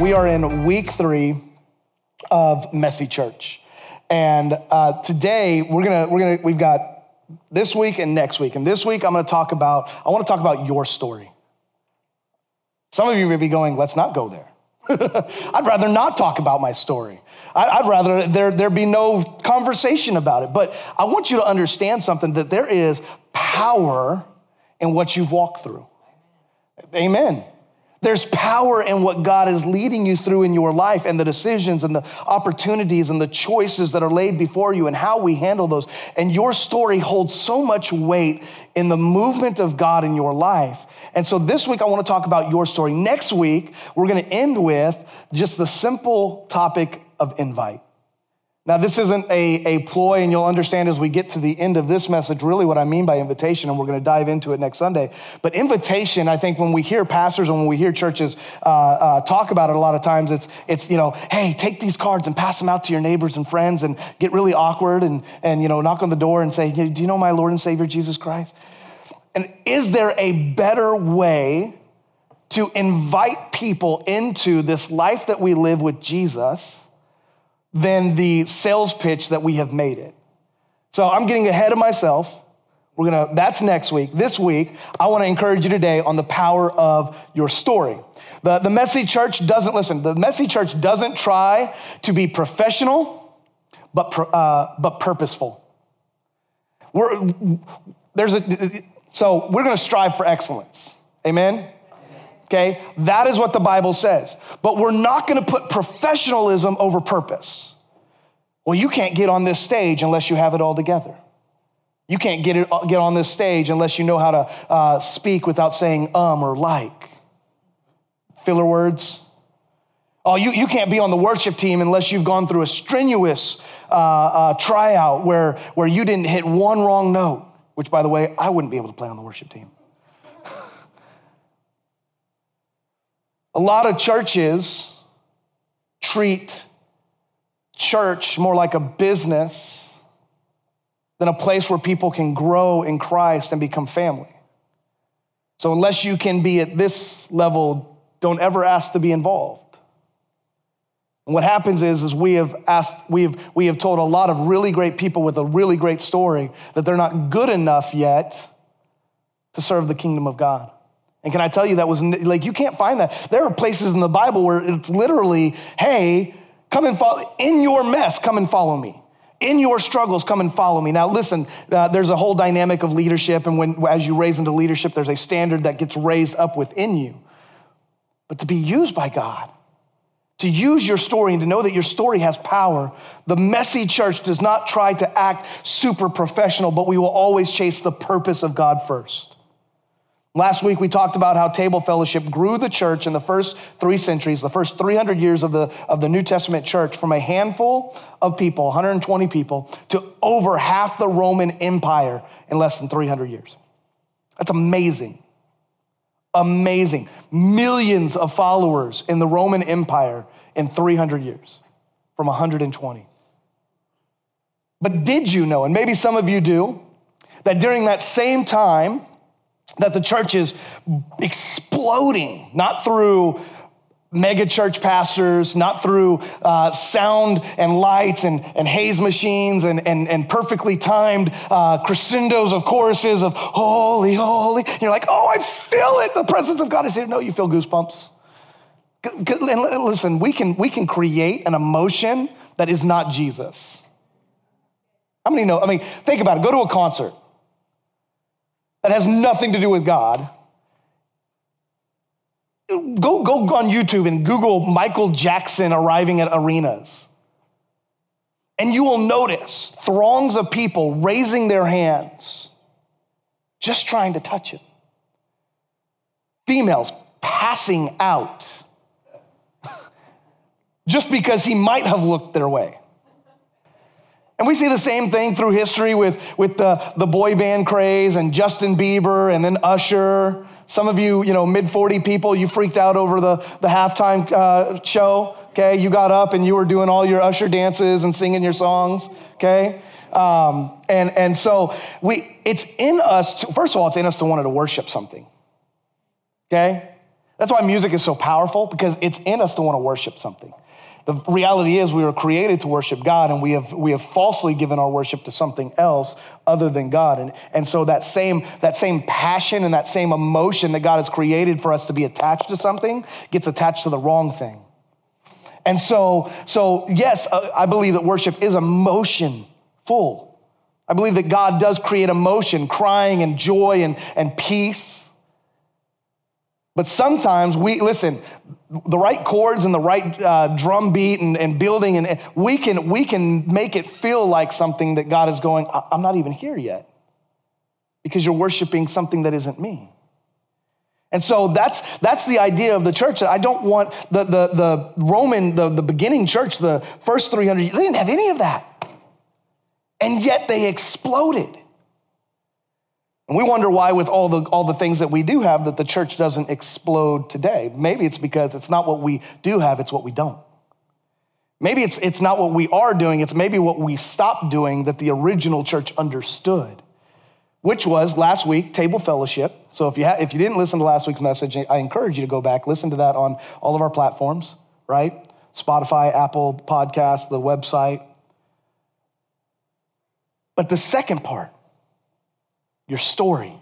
we are in week three of Messy Church. And uh, today we're gonna, we're gonna, we've got this week and next week. And this week I'm gonna talk about, I wanna talk about your story. Some of you may be going, let's not go there. I'd rather not talk about my story. I'd rather there, there be no conversation about it. But I want you to understand something that there is power in what you've walked through. Amen. There's power in what God is leading you through in your life and the decisions and the opportunities and the choices that are laid before you and how we handle those. And your story holds so much weight in the movement of God in your life. And so this week, I want to talk about your story. Next week, we're going to end with just the simple topic of invite. Now, this isn't a, a ploy, and you'll understand as we get to the end of this message really what I mean by invitation, and we're going to dive into it next Sunday. But invitation, I think when we hear pastors and when we hear churches uh, uh, talk about it a lot of times, it's, it's, you know, hey, take these cards and pass them out to your neighbors and friends and get really awkward and, and you know, knock on the door and say, do you know my Lord and Savior Jesus Christ? And is there a better way to invite people into this life that we live with Jesus? Than the sales pitch that we have made it. So I'm getting ahead of myself. We're gonna, that's next week. This week, I wanna encourage you today on the power of your story. The, the messy church doesn't, listen, the messy church doesn't try to be professional, but, uh, but purposeful. We're, there's a, so we're gonna strive for excellence. Amen? Okay? That is what the Bible says. But we're not going to put professionalism over purpose. Well, you can't get on this stage unless you have it all together. You can't get, it, get on this stage unless you know how to uh, speak without saying um or like. Filler words. Oh, you, you can't be on the worship team unless you've gone through a strenuous uh, uh, tryout where, where you didn't hit one wrong note, which, by the way, I wouldn't be able to play on the worship team. A lot of churches treat church more like a business than a place where people can grow in Christ and become family. So, unless you can be at this level, don't ever ask to be involved. And what happens is, is we have asked, we have, we have told a lot of really great people with a really great story that they're not good enough yet to serve the kingdom of God. And can I tell you that was like, you can't find that. There are places in the Bible where it's literally, hey, come and follow, in your mess, come and follow me. In your struggles, come and follow me. Now, listen, uh, there's a whole dynamic of leadership, and when, as you raise into leadership, there's a standard that gets raised up within you. But to be used by God, to use your story and to know that your story has power. The messy church does not try to act super professional, but we will always chase the purpose of God first. Last week, we talked about how table fellowship grew the church in the first three centuries, the first 300 years of the, of the New Testament church, from a handful of people, 120 people, to over half the Roman Empire in less than 300 years. That's amazing. Amazing. Millions of followers in the Roman Empire in 300 years from 120. But did you know, and maybe some of you do, that during that same time, that the church is exploding, not through mega church pastors, not through uh, sound and lights and, and haze machines and, and, and perfectly timed uh, crescendos of choruses of holy, holy. And you're like, oh, I feel it. The presence of God is here. No, you feel goosebumps. And listen, we can, we can create an emotion that is not Jesus. How many know? I mean, think about it. Go to a concert that has nothing to do with God, go, go on YouTube and Google Michael Jackson arriving at arenas. And you will notice throngs of people raising their hands, just trying to touch him. Females passing out just because he might have looked their way. And we see the same thing through history with, with the, the boy band craze and Justin Bieber and then Usher. Some of you, you know, mid 40 people, you freaked out over the, the halftime uh, show, okay? You got up and you were doing all your Usher dances and singing your songs, okay? Um, and, and so we, it's in us, to, first of all, it's in us to want to worship something, okay? That's why music is so powerful because it's in us to want to worship something. The reality is we were created to worship God and we have, we have falsely given our worship to something else other than God. And, and so that same, that same passion and that same emotion that God has created for us to be attached to something gets attached to the wrong thing. And so, so yes, uh, I believe that worship is emotion full. I believe that God does create emotion, crying and joy and, and peace. But sometimes we, listen, the right chords and the right uh, drum beat and, and building, and we can, we can make it feel like something that God is going, I'm not even here yet because you're worshiping something that isn't me. And so that's, that's the idea of the church. I don't want the, the, the Roman, the, the beginning church, the first 300, they didn't have any of that. And yet they exploded. And we wonder why, with all the, all the things that we do have, that the church doesn't explode today. Maybe it's because it's not what we do have, it's what we don't. Maybe it's, it's not what we are doing, it's maybe what we stopped doing that the original church understood, which was last week, table fellowship. So if you, ha- if you didn't listen to last week's message, I encourage you to go back, listen to that on all of our platforms, right? Spotify, Apple Podcast, the website. But the second part, your story.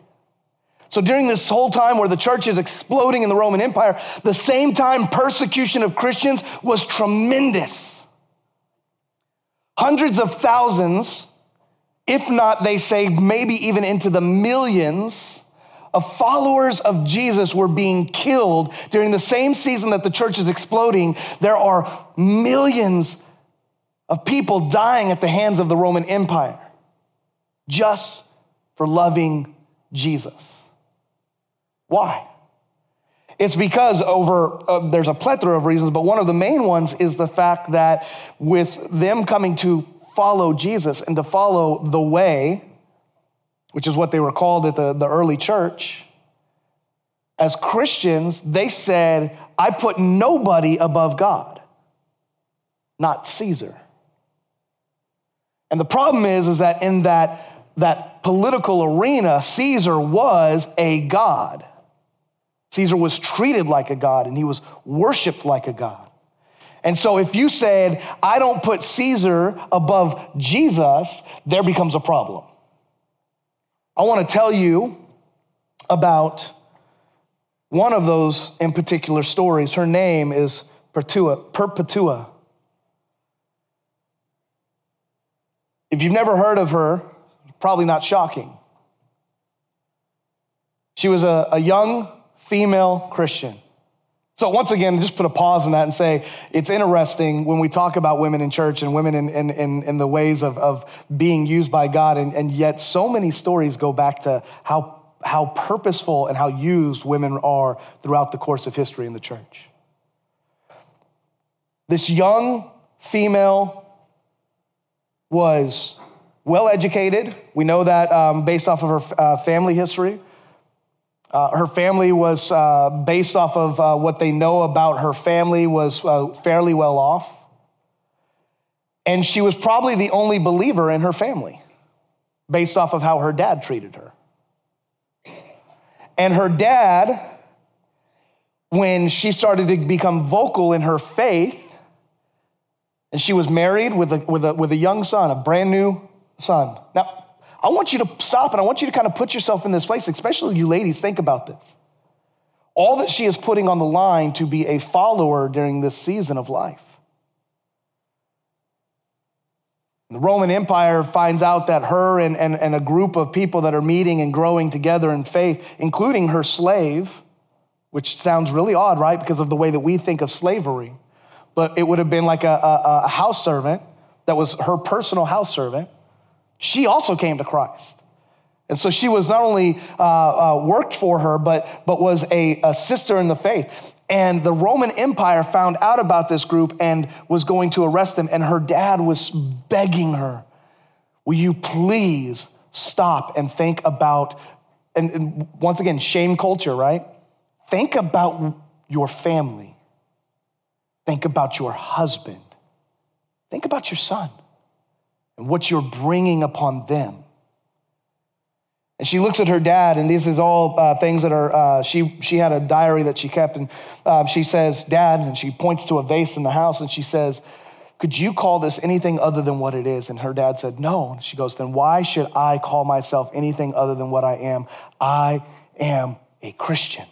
So during this whole time where the church is exploding in the Roman Empire, the same time persecution of Christians was tremendous. Hundreds of thousands, if not, they say, maybe even into the millions of followers of Jesus were being killed during the same season that the church is exploding. There are millions of people dying at the hands of the Roman Empire just for loving Jesus. Why? It's because over, uh, there's a plethora of reasons, but one of the main ones is the fact that with them coming to follow Jesus and to follow the way, which is what they were called at the, the early church, as Christians, they said, I put nobody above God, not Caesar. And the problem is, is that in that that political arena, Caesar was a god. Caesar was treated like a god and he was worshiped like a god. And so if you said, I don't put Caesar above Jesus, there becomes a problem. I want to tell you about one of those in particular stories. Her name is Perpetua. Perpetua. If you've never heard of her, Probably not shocking. She was a, a young female Christian. So, once again, just put a pause on that and say it's interesting when we talk about women in church and women in, in, in, in the ways of, of being used by God, and, and yet so many stories go back to how, how purposeful and how used women are throughout the course of history in the church. This young female was well educated. We know that um, based off of her uh, family history. Uh, her family was uh, based off of uh, what they know about her family was uh, fairly well off. And she was probably the only believer in her family based off of how her dad treated her. And her dad, when she started to become vocal in her faith, and she was married with a, with a, with a young son, a brand new son. Now, I want you to stop and I want you to kind of put yourself in this place, especially you ladies, think about this. All that she is putting on the line to be a follower during this season of life. The Roman Empire finds out that her and, and, and a group of people that are meeting and growing together in faith, including her slave, which sounds really odd, right? Because of the way that we think of slavery. But it would have been like a, a, a house servant that was her personal house servant she also came to Christ. And so she was not only uh, uh, worked for her, but, but was a, a sister in the faith. And the Roman Empire found out about this group and was going to arrest them. And her dad was begging her, Will you please stop and think about, and, and once again, shame culture, right? Think about your family. Think about your husband. Think about your son and what you're bringing upon them. And she looks at her dad, and this is all uh, things that are, uh, she, she had a diary that she kept, and uh, she says, Dad, and she points to a vase in the house, and she says, Could you call this anything other than what it is? And her dad said, No. And she goes, Then why should I call myself anything other than what I am? I am a Christian.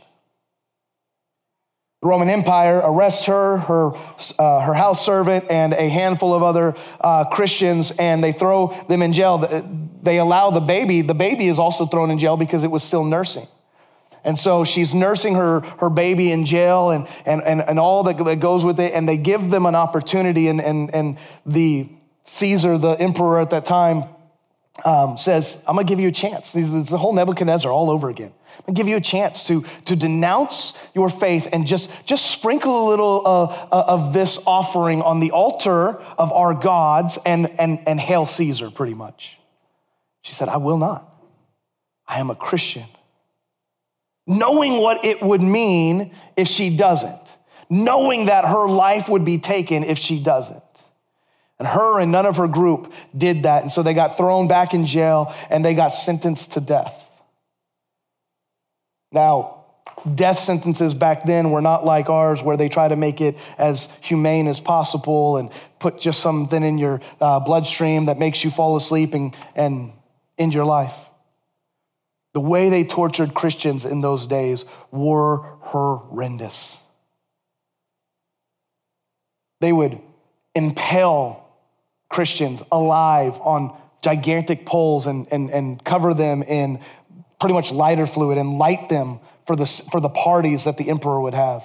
The Roman Empire arrests her, her, uh, her house servant, and a handful of other uh, Christians, and they throw them in jail. They allow the baby, the baby is also thrown in jail because it was still nursing. And so she's nursing her, her baby in jail and, and, and, and all that, that goes with it. And they give them an opportunity. And, and, and the Caesar, the emperor at that time, um, says, I'm going to give you a chance. It's the whole Nebuchadnezzar all over again. Gonna give you a chance to, to denounce your faith and just, just sprinkle a little uh, of this offering on the altar of our gods and, and, and hail Caesar, pretty much. She said, I will not. I am a Christian. Knowing what it would mean if she doesn't, knowing that her life would be taken if she doesn't. And her and none of her group did that. And so they got thrown back in jail and they got sentenced to death. Now, death sentences back then were not like ours where they try to make it as humane as possible and put just something in your uh, bloodstream that makes you fall asleep and, and end your life. The way they tortured Christians in those days were horrendous. They would impale Christians alive on gigantic poles and, and, and cover them in pretty much lighter fluid and light them for the, for the parties that the emperor would have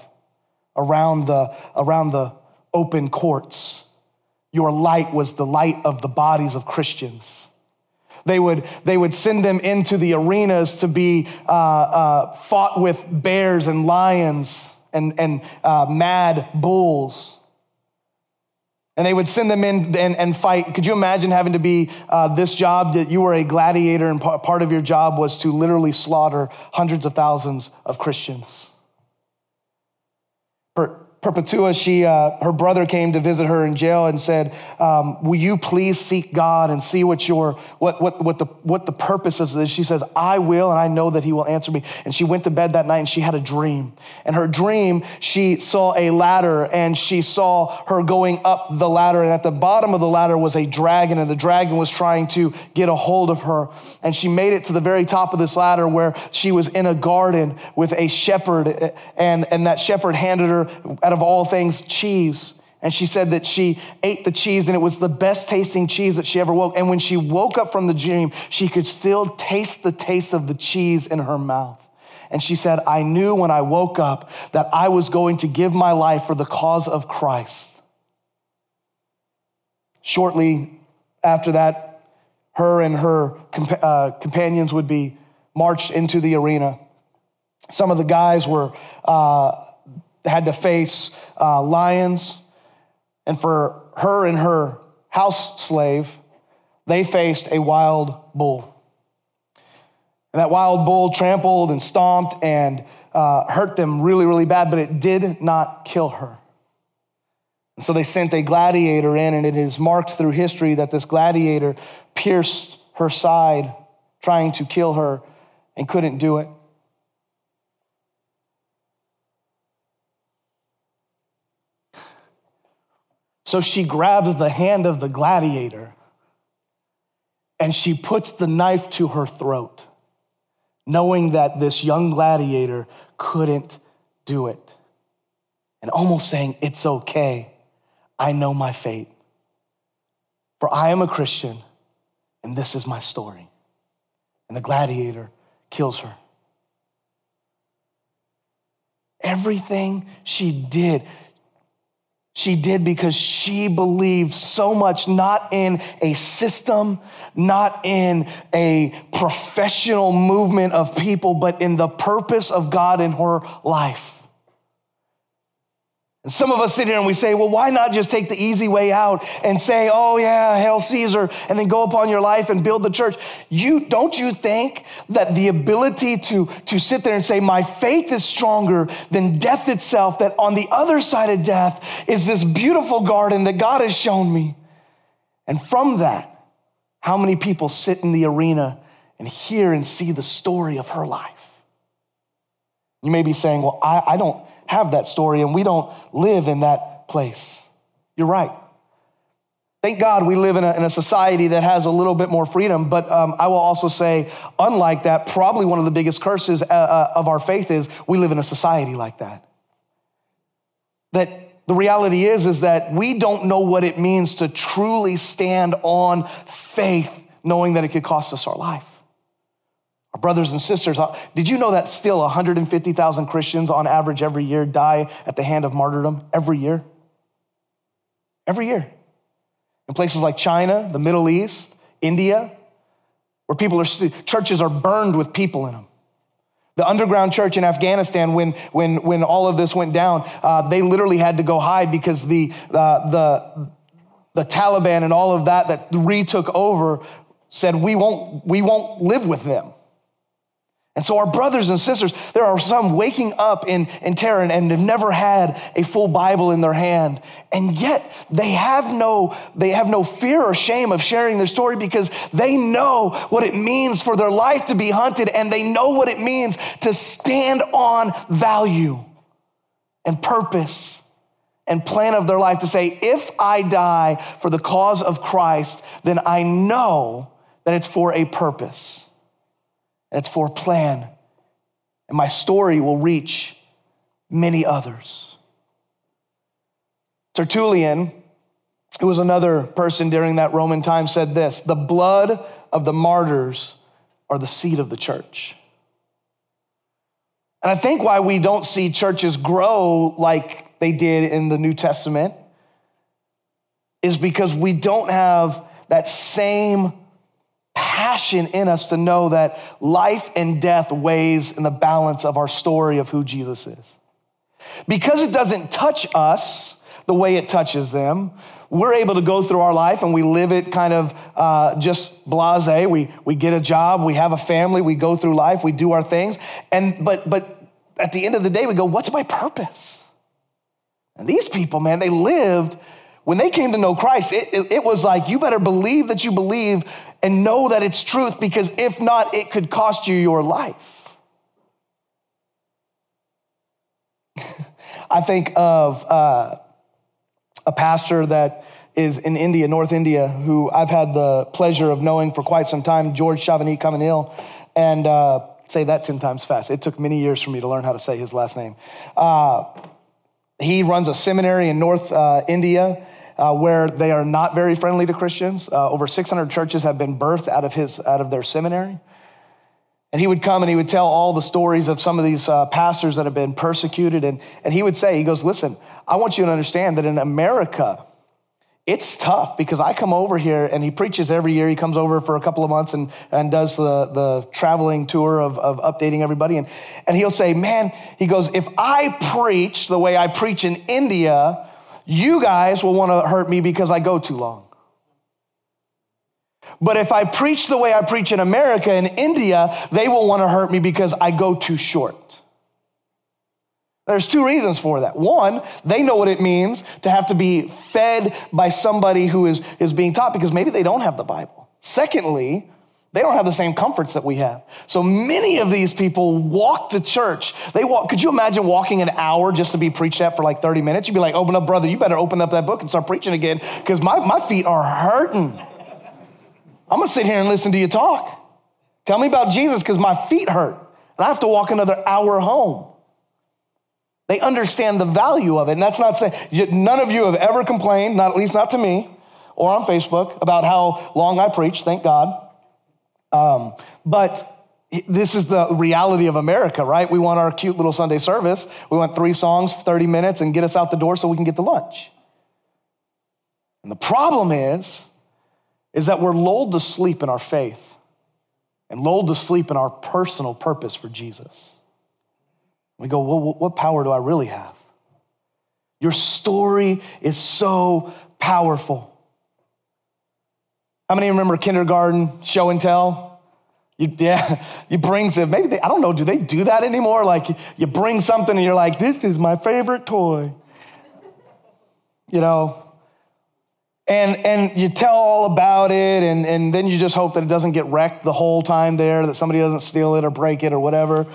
around the, around the open courts. Your light was the light of the bodies of Christians. They would, they would send them into the arenas to be uh, uh, fought with bears and lions and, and uh, mad bulls and they would send them in and, and fight. Could you imagine having to be uh, this job that you were a gladiator and part of your job was to literally slaughter hundreds of thousands of Christians? For, Perpetua, she, uh, her brother came to visit her in jail and said, um, Will you please seek God and see what, your, what, what, what, the, what the purpose is? She says, I will, and I know that He will answer me. And she went to bed that night and she had a dream. And her dream, she saw a ladder and she saw her going up the ladder. And at the bottom of the ladder was a dragon, and the dragon was trying to get a hold of her. And she made it to the very top of this ladder where she was in a garden with a shepherd, and, and that shepherd handed her out of all things, cheese. And she said that she ate the cheese and it was the best tasting cheese that she ever woke. And when she woke up from the dream, she could still taste the taste of the cheese in her mouth. And she said, I knew when I woke up that I was going to give my life for the cause of Christ. Shortly after that, her and her uh, companions would be marched into the arena. Some of the guys were uh, had to face uh, lions. And for her and her house slave, they faced a wild bull. And that wild bull trampled and stomped and uh, hurt them really, really bad, but it did not kill her. And so they sent a gladiator in, and it is marked through history that this gladiator pierced her side trying to kill her and couldn't do it. So she grabs the hand of the gladiator and she puts the knife to her throat, knowing that this young gladiator couldn't do it. And almost saying, It's okay. I know my fate. For I am a Christian, and this is my story. And the gladiator kills her. Everything she did, she did because she believed so much, not in a system, not in a professional movement of people, but in the purpose of God in her life. And some of us sit here and we say, well, why not just take the easy way out and say, oh yeah, hail Caesar, and then go upon your life and build the church? You don't you think that the ability to, to sit there and say, my faith is stronger than death itself, that on the other side of death is this beautiful garden that God has shown me. And from that, how many people sit in the arena and hear and see the story of her life. You may be saying, Well, I, I don't have that story and we don't live in that place. You're right. Thank God we live in a, in a society that has a little bit more freedom, but um, I will also say, unlike that, probably one of the biggest curses uh, uh, of our faith is we live in a society like that. That the reality is, is that we don't know what it means to truly stand on faith, knowing that it could cost us our life. Brothers and sisters, uh, did you know that still 150,000 Christians on average every year die at the hand of martyrdom? Every year? Every year in places like China, the Middle East, India, where people are, churches are burned with people in them. The underground church in Afghanistan, when, when, when all of this went down, uh, they literally had to go hide because the, uh, the, the Taliban and all of that that retook over said, we won't, we won't live with them. And so, our brothers and sisters, there are some waking up in, in terror and, and have never had a full Bible in their hand. And yet, they have, no, they have no fear or shame of sharing their story because they know what it means for their life to be hunted and they know what it means to stand on value and purpose and plan of their life to say, if I die for the cause of Christ, then I know that it's for a purpose and it's for a plan. And my story will reach many others. Tertullian, who was another person during that Roman time, said this The blood of the martyrs are the seed of the church. And I think why we don't see churches grow like they did in the New Testament is because we don't have that same passion in us to know that life and death weighs in the balance of our story of who Jesus is. Because it doesn't touch us the way it touches them, we're able to go through our life and we live it kind of uh, just blase. We, we get a job, we have a family, we go through life, we do our things. And, but, but at the end of the day, we go, what's my purpose? And these people, man, they lived, when they came to know Christ, it, it, it was like, you better believe that you believe and know that it's truth because if not, it could cost you your life. I think of uh, a pastor that is in India, North India, who I've had the pleasure of knowing for quite some time, George Chavani Kamanil. And uh, say that 10 times fast. It took many years for me to learn how to say his last name. Uh, he runs a seminary in North uh, India uh, where they are not very friendly to Christians. Uh, over 600 churches have been birthed out of, his, out of their seminary. And he would come and he would tell all the stories of some of these uh, pastors that have been persecuted. And, and he would say, he goes, listen, I want you to understand that in America, it's tough because I come over here and he preaches every year. He comes over for a couple of months and, and does the, the traveling tour of, of updating everybody. And, and he'll say, man, he goes, if I preach the way I preach in India, you guys will want to hurt me because I go too long. But if I preach the way I preach in America and India, they will want to hurt me because I go too short. There's two reasons for that. One, they know what it means to have to be fed by somebody who is, is being taught because maybe they don't have the Bible. Secondly, they don't have the same comforts that we have. So many of these people walk to church. They walk, could you imagine walking an hour just to be preached at for like 30 minutes? You'd be like, open up, brother, you better open up that book and start preaching again because my, my feet are hurting. I'm gonna sit here and listen to you talk. Tell me about Jesus because my feet hurt and I have to walk another hour home. They understand the value of it. And that's not saying, none of you have ever complained, not at least not to me or on Facebook, about how long I preach, thank God. Um, but this is the reality of America, right? We want our cute little Sunday service. We want three songs, 30 minutes, and get us out the door so we can get to lunch. And the problem is, is that we're lulled to sleep in our faith and lulled to sleep in our personal purpose for Jesus. We go, well, what power do I really have? Your story is so powerful. How many remember kindergarten show and tell? You, yeah, you bring some, maybe they, I don't know, do they do that anymore? Like you bring something and you're like, this is my favorite toy. You know? and, and you tell all about it, and, and then you just hope that it doesn't get wrecked the whole time there, that somebody doesn't steal it or break it or whatever.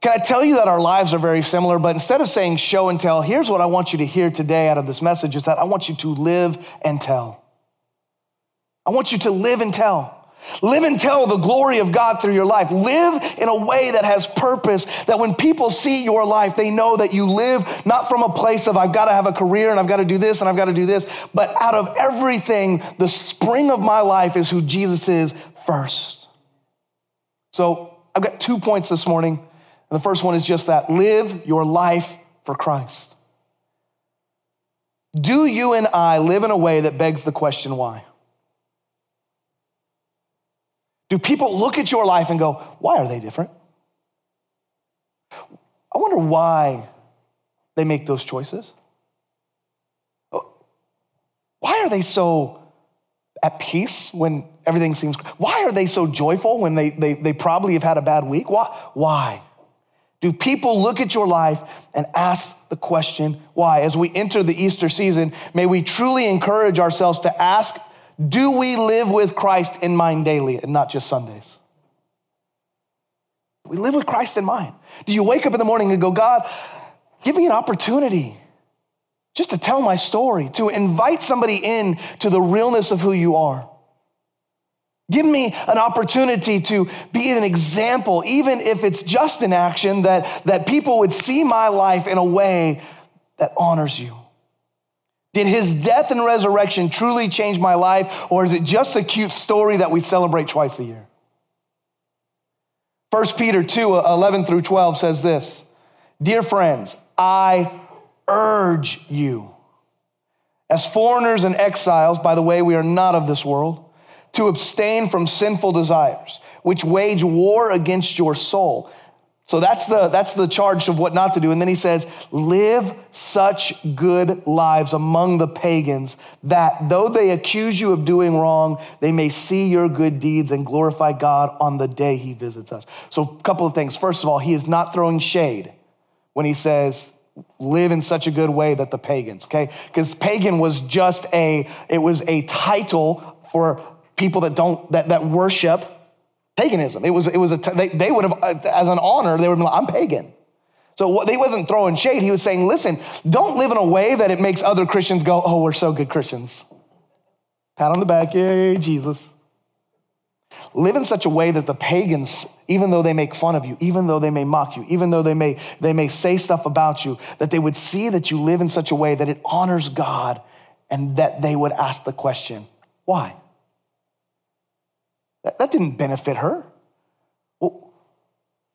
Can I tell you that our lives are very similar? But instead of saying show and tell, here's what I want you to hear today out of this message is that I want you to live and tell. I want you to live and tell. Live and tell the glory of God through your life. Live in a way that has purpose, that when people see your life, they know that you live not from a place of, I've got to have a career and I've got to do this and I've got to do this, but out of everything, the spring of my life is who Jesus is first. So I've got two points this morning. And the first one is just that live your life for Christ. Do you and I live in a way that begs the question why? Do people look at your life and go, why are they different? I wonder why they make those choices. Why are they so at peace when everything seems why are they so joyful when they, they, they probably have had a bad week why why do people look at your life and ask the question why as we enter the easter season may we truly encourage ourselves to ask do we live with Christ in mind daily and not just Sundays? We live with Christ in mind. Do you wake up in the morning and go, God, give me an opportunity just to tell my story, to invite somebody in to the realness of who you are? Give me an opportunity to be an example, even if it's just an action, that, that people would see my life in a way that honors you. Did his death and resurrection truly change my life, or is it just a cute story that we celebrate twice a year? 1 Peter 2 11 through 12 says this Dear friends, I urge you, as foreigners and exiles, by the way, we are not of this world, to abstain from sinful desires, which wage war against your soul. So that's the, that's the charge of what not to do. And then he says, live such good lives among the pagans that though they accuse you of doing wrong, they may see your good deeds and glorify God on the day he visits us. So a couple of things. First of all, he is not throwing shade when he says, live in such a good way that the pagans, okay? Because pagan was just a, it was a title for people that don't, that, that worship paganism. It was, it was a, they, they would have, uh, as an honor, they would have been like, I'm pagan. So what, he wasn't throwing shade. He was saying, listen, don't live in a way that it makes other Christians go, oh, we're so good Christians. Pat on the back, yay, Jesus. Live in such a way that the pagans, even though they make fun of you, even though they may mock you, even though they may, they may say stuff about you, that they would see that you live in such a way that it honors God and that they would ask the question, why? That, that didn't benefit her.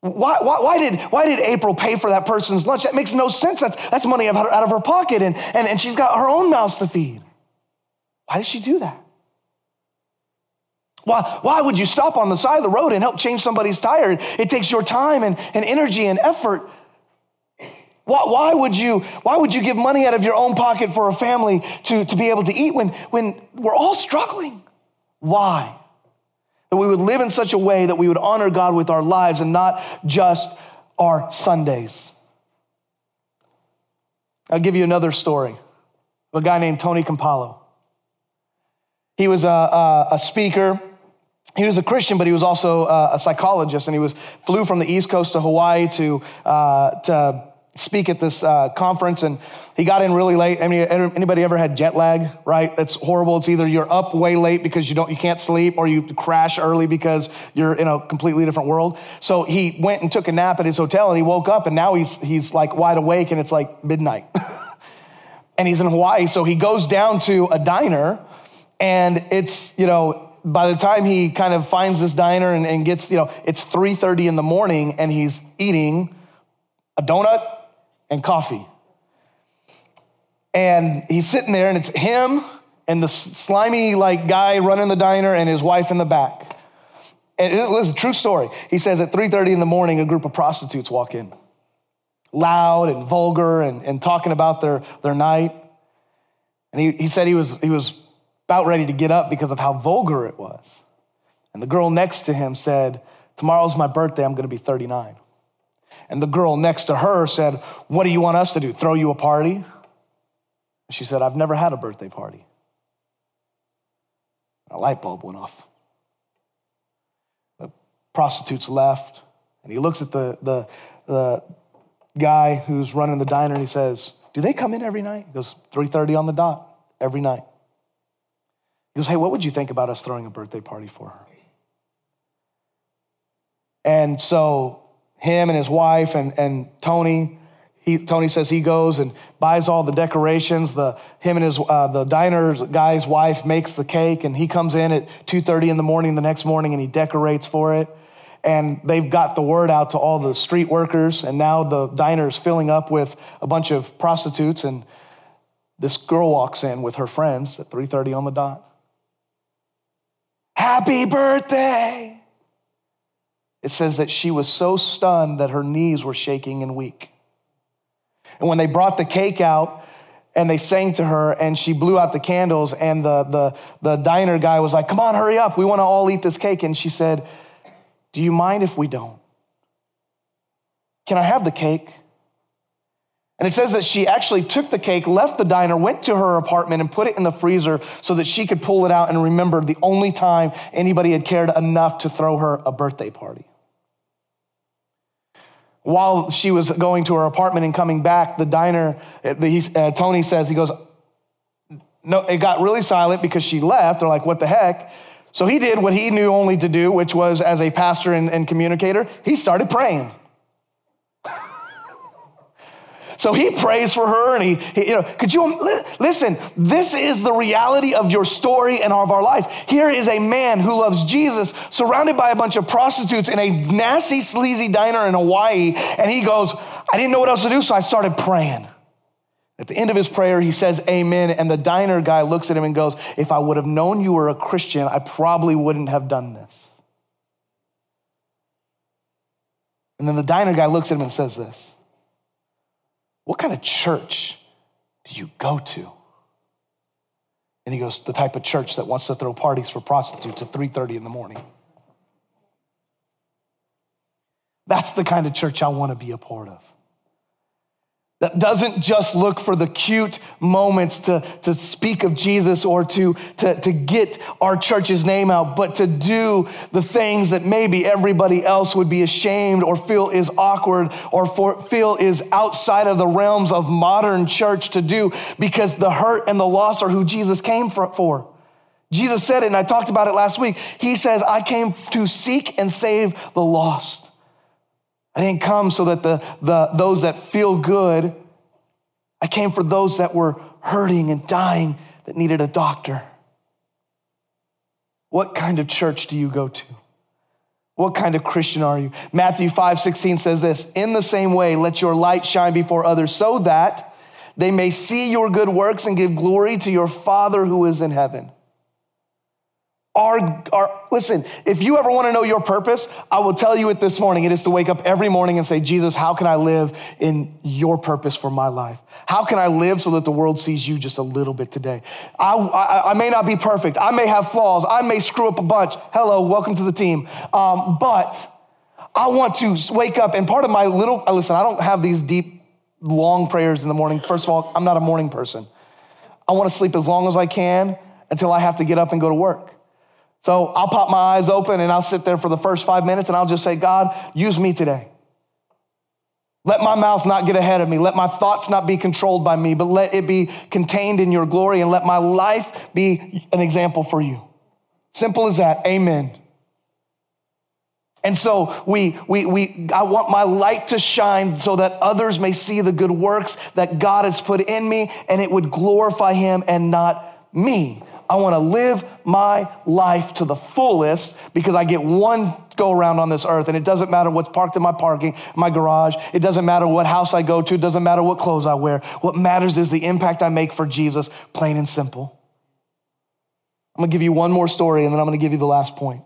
Why, why, why, did, why did April pay for that person's lunch? That makes no sense. That's, that's money out of her pocket, and, and, and she's got her own mouths to feed. Why did she do that? Why, why would you stop on the side of the road and help change somebody's tire? It takes your time and, and energy and effort. Why, why, would you, why would you give money out of your own pocket for a family to, to be able to eat when, when we're all struggling? Why? That we would live in such a way that we would honor God with our lives and not just our Sundays. I'll give you another story of a guy named Tony Campolo. He was a, a, a speaker. He was a Christian, but he was also a, a, psychologist, and he was flew from the East Coast to Hawaii to, uh, to speak at this uh, conference and he got in really late. Any, anybody ever had jet lag right? That's horrible. It's either you're up way late because you don't you can't sleep or you crash early because you're in a completely different world. So he went and took a nap at his hotel and he woke up and now he's he's like wide awake and it's like midnight. And he's in hawaii so he goes down to a diner and it's you know by the time he kind of finds this diner and, and gets you know it's 3.30 in the morning and he's eating a donut and coffee. And he's sitting there, and it's him and the slimy like guy running the diner and his wife in the back. And it was a true story. He says at 3:30 in the morning, a group of prostitutes walk in, loud and vulgar and, and talking about their, their night. And he, he said he was, he was about ready to get up because of how vulgar it was. And the girl next to him said, Tomorrow's my birthday, I'm gonna be 39. And the girl next to her said, What do you want us to do? Throw you a party? She said, I've never had a birthday party. A light bulb went off. The prostitutes left, and he looks at the, the, the guy who's running the diner and he says, Do they come in every night? He goes, 3.30 on the dot, every night. He goes, Hey, what would you think about us throwing a birthday party for her? And so him and his wife and, and Tony, he, Tony says he goes and buys all the decorations. The him and his uh, the diner guy's wife makes the cake, and he comes in at two thirty in the morning the next morning and he decorates for it. And they've got the word out to all the street workers, and now the diner is filling up with a bunch of prostitutes. And this girl walks in with her friends at three thirty on the dot. Happy birthday! It says that she was so stunned that her knees were shaking and weak. And when they brought the cake out and they sang to her and she blew out the candles, and the, the, the diner guy was like, Come on, hurry up. We want to all eat this cake. And she said, Do you mind if we don't? Can I have the cake? And it says that she actually took the cake, left the diner, went to her apartment, and put it in the freezer so that she could pull it out and remember the only time anybody had cared enough to throw her a birthday party. While she was going to her apartment and coming back, the diner, uh, Tony says, he goes, No, it got really silent because she left. They're like, What the heck? So he did what he knew only to do, which was as a pastor and, and communicator, he started praying. So he prays for her and he, he, you know, could you listen? This is the reality of your story and of our lives. Here is a man who loves Jesus, surrounded by a bunch of prostitutes in a nasty, sleazy diner in Hawaii. And he goes, I didn't know what else to do, so I started praying. At the end of his prayer, he says, Amen. And the diner guy looks at him and goes, If I would have known you were a Christian, I probably wouldn't have done this. And then the diner guy looks at him and says this what kind of church do you go to? And he goes, The type of church that wants to throw parties for prostitutes at 3:30 in the morning. That's the kind of church I want to be a part of that doesn't just look for the cute moments to, to speak of Jesus or to, to, to get our church's name out, but to do the things that maybe everybody else would be ashamed or feel is awkward or for, feel is outside of the realms of modern church to do because the hurt and the loss are who Jesus came for. for. Jesus said it, and I talked about it last week. He says, I came to seek and save the lost. I didn't come so that the, the, those that feel good, I came for those that were hurting and dying that needed a doctor. What kind of church do you go to? What kind of Christian are you? Matthew 5 16 says this In the same way, let your light shine before others so that they may see your good works and give glory to your Father who is in heaven. Our, our, listen, if you ever want to know your purpose, I will tell you it this morning. It is to wake up every morning and say, Jesus, how can I live in your purpose for my life? How can I live so that the world sees you just a little bit today? I, I, I may not be perfect. I may have flaws. I may screw up a bunch. Hello, welcome to the team. Um, but I want to wake up, and part of my little, listen, I don't have these deep, long prayers in the morning. First of all, I'm not a morning person. I want to sleep as long as I can until I have to get up and go to work. So I'll pop my eyes open and I'll sit there for the first five minutes and I'll just say, God, use me today. Let my mouth not get ahead of me. Let my thoughts not be controlled by me, but let it be contained in your glory and let my life be an example for you. Simple as that. Amen. And so we, we, we, I want my light to shine so that others may see the good works that God has put in me and it would glorify him and not me. I want to live my life to the fullest because I get one go around on this earth and it doesn't matter what's parked in my parking, my garage. It doesn't matter what house I go to. It doesn't matter what clothes I wear. What matters is the impact I make for Jesus, plain and simple. I'm going to give you one more story and then I'm going to give you the last point.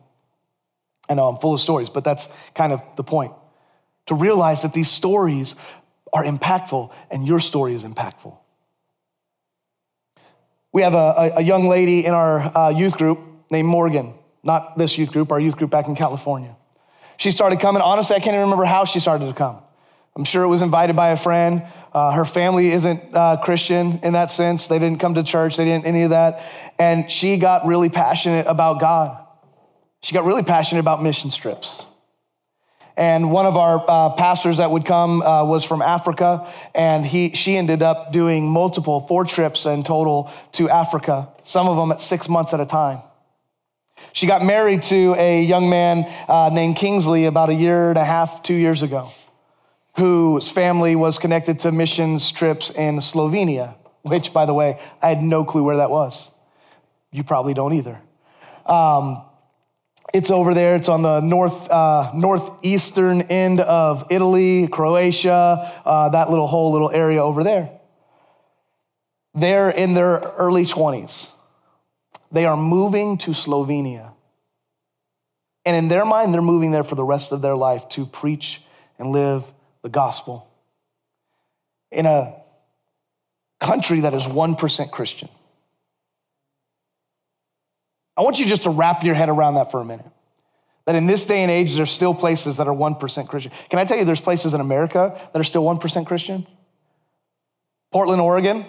I know I'm full of stories, but that's kind of the point. To realize that these stories are impactful and your story is impactful. We have a, a young lady in our uh, youth group named Morgan, not this youth group, our youth group back in California. She started coming. Honestly, I can't even remember how she started to come. I'm sure it was invited by a friend. Uh, her family isn't uh, Christian in that sense. They didn't come to church, they didn't any of that. And she got really passionate about God. She got really passionate about mission trips. And one of our uh, pastors that would come uh, was from Africa, and he, she ended up doing multiple, four trips in total to Africa, some of them at six months at a time. She got married to a young man uh, named Kingsley about a year and a half, two years ago, whose family was connected to missions trips in Slovenia, which, by the way, I had no clue where that was. You probably don't either. Um, it's over there. It's on the north uh, northeastern end of Italy, Croatia, uh, that little whole little area over there. They're in their early 20s. They are moving to Slovenia. And in their mind, they're moving there for the rest of their life to preach and live the gospel in a country that is 1% Christian. I want you just to wrap your head around that for a minute. That in this day and age, there's still places that are 1% Christian. Can I tell you, there's places in America that are still 1% Christian? Portland, Oregon.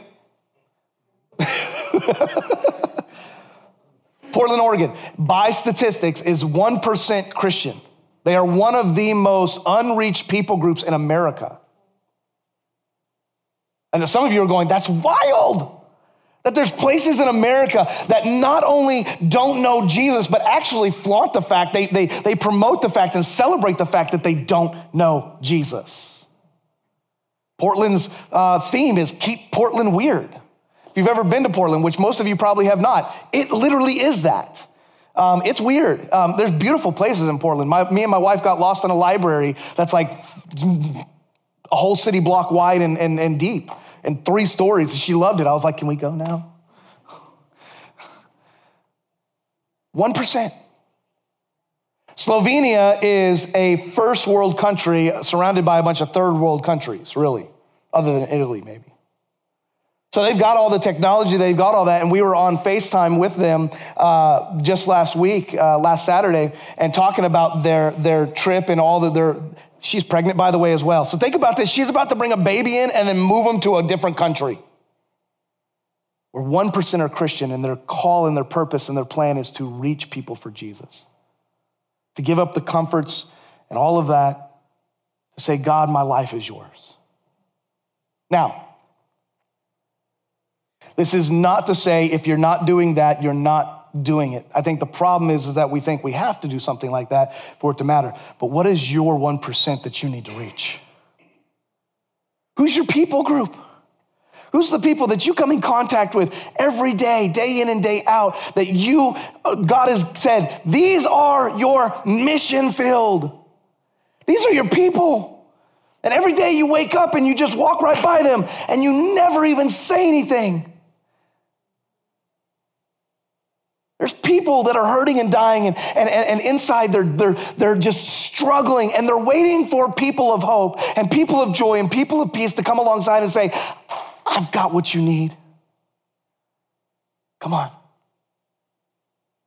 Portland, Oregon, by statistics, is 1% Christian. They are one of the most unreached people groups in America. And some of you are going, that's wild. That there's places in America that not only don't know Jesus, but actually flaunt the fact, they, they, they promote the fact and celebrate the fact that they don't know Jesus. Portland's uh, theme is keep Portland weird. If you've ever been to Portland, which most of you probably have not, it literally is that. Um, it's weird. Um, there's beautiful places in Portland. My, me and my wife got lost in a library that's like a whole city block wide and, and, and deep and three stories. She loved it. I was like, can we go now? 1%. Slovenia is a first world country surrounded by a bunch of third world countries, really, other than Italy, maybe. So they've got all the technology, they've got all that. And we were on FaceTime with them uh, just last week, uh, last Saturday, and talking about their, their trip and all that their, She's pregnant, by the way, as well. So think about this. She's about to bring a baby in and then move them to a different country where 1% are Christian and their call and their purpose and their plan is to reach people for Jesus, to give up the comforts and all of that, to say, God, my life is yours. Now, this is not to say if you're not doing that, you're not doing it. I think the problem is, is that we think we have to do something like that for it to matter. But what is your 1% that you need to reach? Who's your people group? Who's the people that you come in contact with every day, day in and day out, that you, uh, God has said, these are your mission filled. These are your people. And every day you wake up and you just walk right by them and you never even say anything. There's people that are hurting and dying, and, and, and inside they're, they're, they're just struggling, and they're waiting for people of hope and people of joy and people of peace to come alongside and say, I've got what you need. Come on.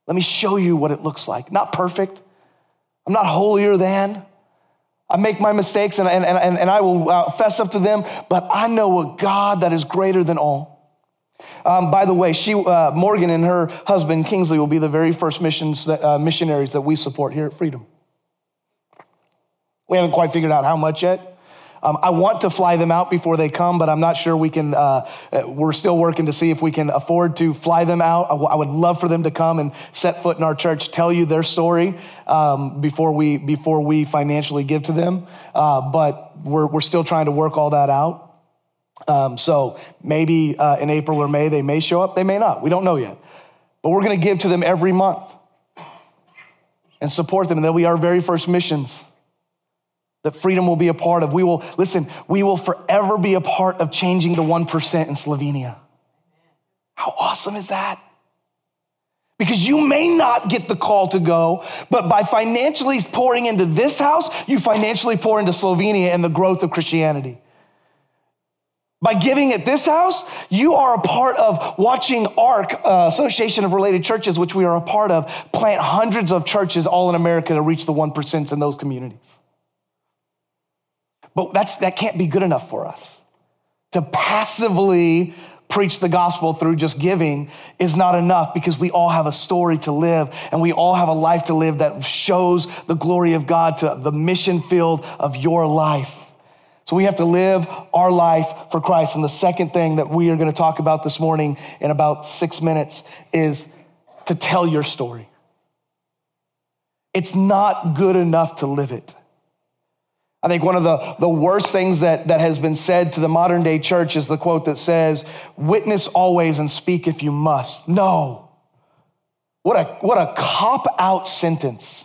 Let me show you what it looks like. Not perfect. I'm not holier than. I make my mistakes and, and, and, and I will uh, fess up to them, but I know a God that is greater than all. Um, by the way, she, uh, Morgan and her husband Kingsley will be the very first missions that, uh, missionaries that we support here at Freedom. We haven't quite figured out how much yet. Um, I want to fly them out before they come, but I'm not sure we can. Uh, uh we're still working to see if we can afford to fly them out. I, w- I would love for them to come and set foot in our church, tell you their story um, before we before we financially give to them. Uh, but we're we're still trying to work all that out. Um, so maybe uh, in April or May, they may show up, they may not. We don't know yet. But we're going to give to them every month and support them. And they'll be our very first missions that freedom will be a part of. We will, listen, we will forever be a part of changing the 1% in Slovenia. How awesome is that? Because you may not get the call to go, but by financially pouring into this house, you financially pour into Slovenia and the growth of Christianity. By giving at this house, you are a part of watching ARC, uh, Association of Related Churches, which we are a part of, plant hundreds of churches all in America to reach the 1% in those communities. But that's, that can't be good enough for us. To passively preach the gospel through just giving is not enough because we all have a story to live and we all have a life to live that shows the glory of God to the mission field of your life. So we have to live our life for Christ. And the second thing that we are going to talk about this morning in about six minutes is to tell your story. It's not good enough to live it. I think one of the, the worst things that, that has been said to the modern day church is the quote that says, Witness always and speak if you must. No. What a, what a cop out sentence.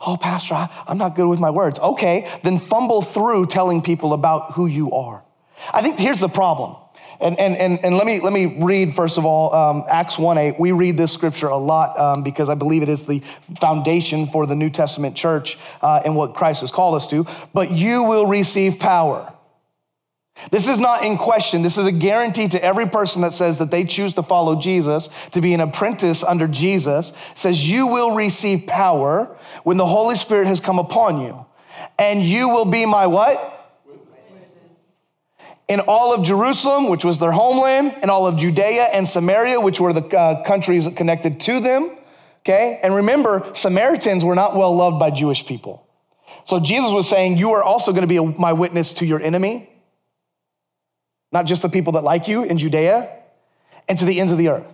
Oh, Pastor, I, I'm not good with my words. Okay, then fumble through telling people about who you are. I think here's the problem and, and, and, and let, me, let me read, first of all, um, Acts 1 8. We read this scripture a lot um, because I believe it is the foundation for the New Testament church uh, and what Christ has called us to. But you will receive power. This is not in question. This is a guarantee to every person that says that they choose to follow Jesus, to be an apprentice under Jesus, says you will receive power when the Holy Spirit has come upon you. And you will be my what? in all of Jerusalem, which was their homeland, in all of Judea and Samaria, which were the uh, countries connected to them. Okay? And remember, Samaritans were not well loved by Jewish people. So Jesus was saying, You are also going to be a, my witness to your enemy, not just the people that like you in Judea, and to the ends of the earth.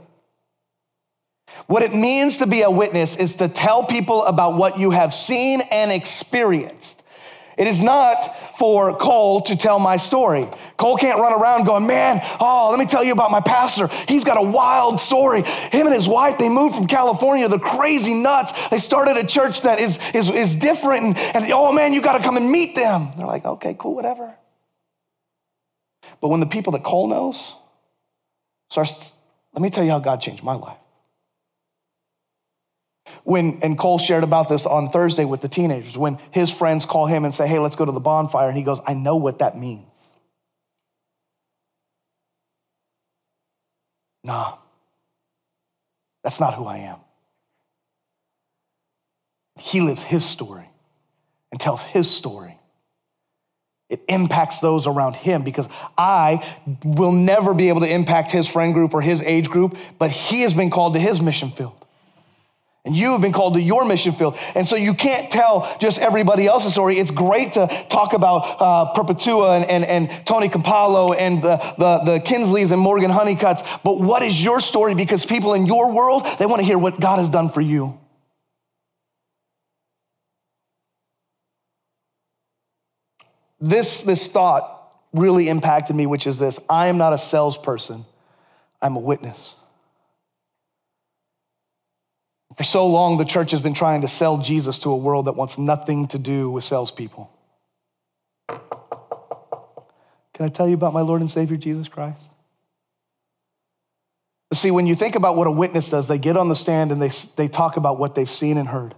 What it means to be a witness is to tell people about what you have seen and experienced. It is not for Cole to tell my story. Cole can't run around going, man, oh, let me tell you about my pastor. He's got a wild story. Him and his wife, they moved from California. They're crazy nuts. They started a church that is, is, is different. And, and oh, man, you got to come and meet them. They're like, okay, cool, whatever. But when the people that Cole knows starts, let me tell you how God changed my life when, and Cole shared about this on Thursday with the teenagers, when his friends call him and say, hey, let's go to the bonfire, and he goes, I know what that means. Nah, that's not who I am. He lives his story and tells his story. It impacts those around him because I will never be able to impact his friend group or his age group, but he has been called to his mission field. And you have been called to your mission field. And so you can't tell just everybody else's story. It's great to talk about uh, Perpetua and, and, and, Tony Campolo and the, the, the Kingsleys and Morgan Honeycutts. But what is your story? Because people in your world, they want to hear what God has done for you. This, this thought really impacted me, which is this I am not a salesperson, I'm a witness. For so long, the church has been trying to sell Jesus to a world that wants nothing to do with salespeople. Can I tell you about my Lord and Savior, Jesus Christ? See, when you think about what a witness does, they get on the stand and they, they talk about what they've seen and heard,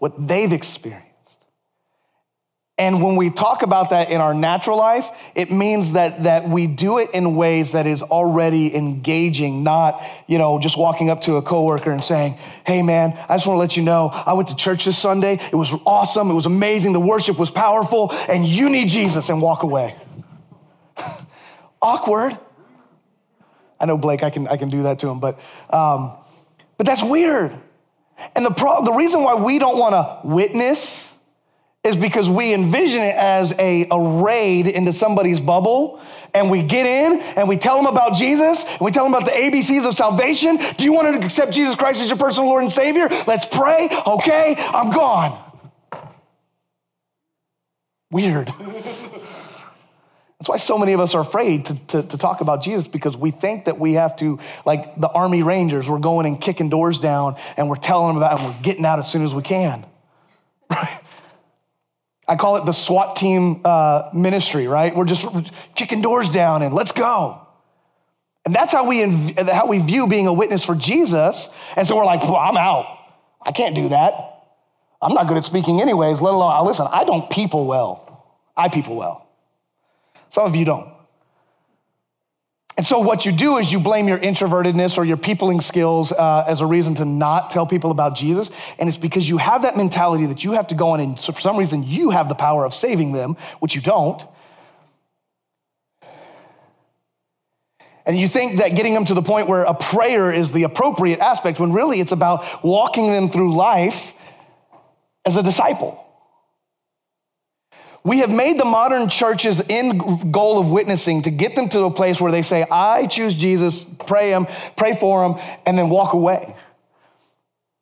what they've experienced. And when we talk about that in our natural life, it means that, that we do it in ways that is already engaging, not, you know, just walking up to a coworker and saying, hey man, I just want to let you know, I went to church this Sunday. It was awesome. It was amazing. The worship was powerful and you need Jesus and walk away. Awkward. I know Blake, I can, I can do that to him, but, um, but that's weird. And the, pro- the reason why we don't want to witness is because we envision it as a, a raid into somebody's bubble and we get in and we tell them about Jesus and we tell them about the ABCs of salvation. Do you want to accept Jesus Christ as your personal Lord and Savior? Let's pray. Okay, I'm gone. Weird. That's why so many of us are afraid to, to, to, talk about Jesus because we think that we have to, like the Army Rangers, we're going and kicking doors down and we're telling them about it and we're getting out as soon as we can. Right? I call it the SWAT team uh, ministry, right? We're just kicking doors down and let's go. And that's how we, how we view being a witness for Jesus. And so we're like, well, I'm out. I can't do that. I'm not good at speaking anyways, let alone, listen, I don't people well. I people well. Some of you don't. And so, what you do is you blame your introvertedness or your peopling skills uh, as a reason to not tell people about Jesus. And it's because you have that mentality that you have to go on and so for some reason you have the power of saving them, which you don't. And you think that getting them to the point where a prayer is the appropriate aspect, when really it's about walking them through life as a disciple. We have made the modern church's end goal of witnessing to get them to a place where they say, I choose Jesus, pray him, pray for him, and then walk away.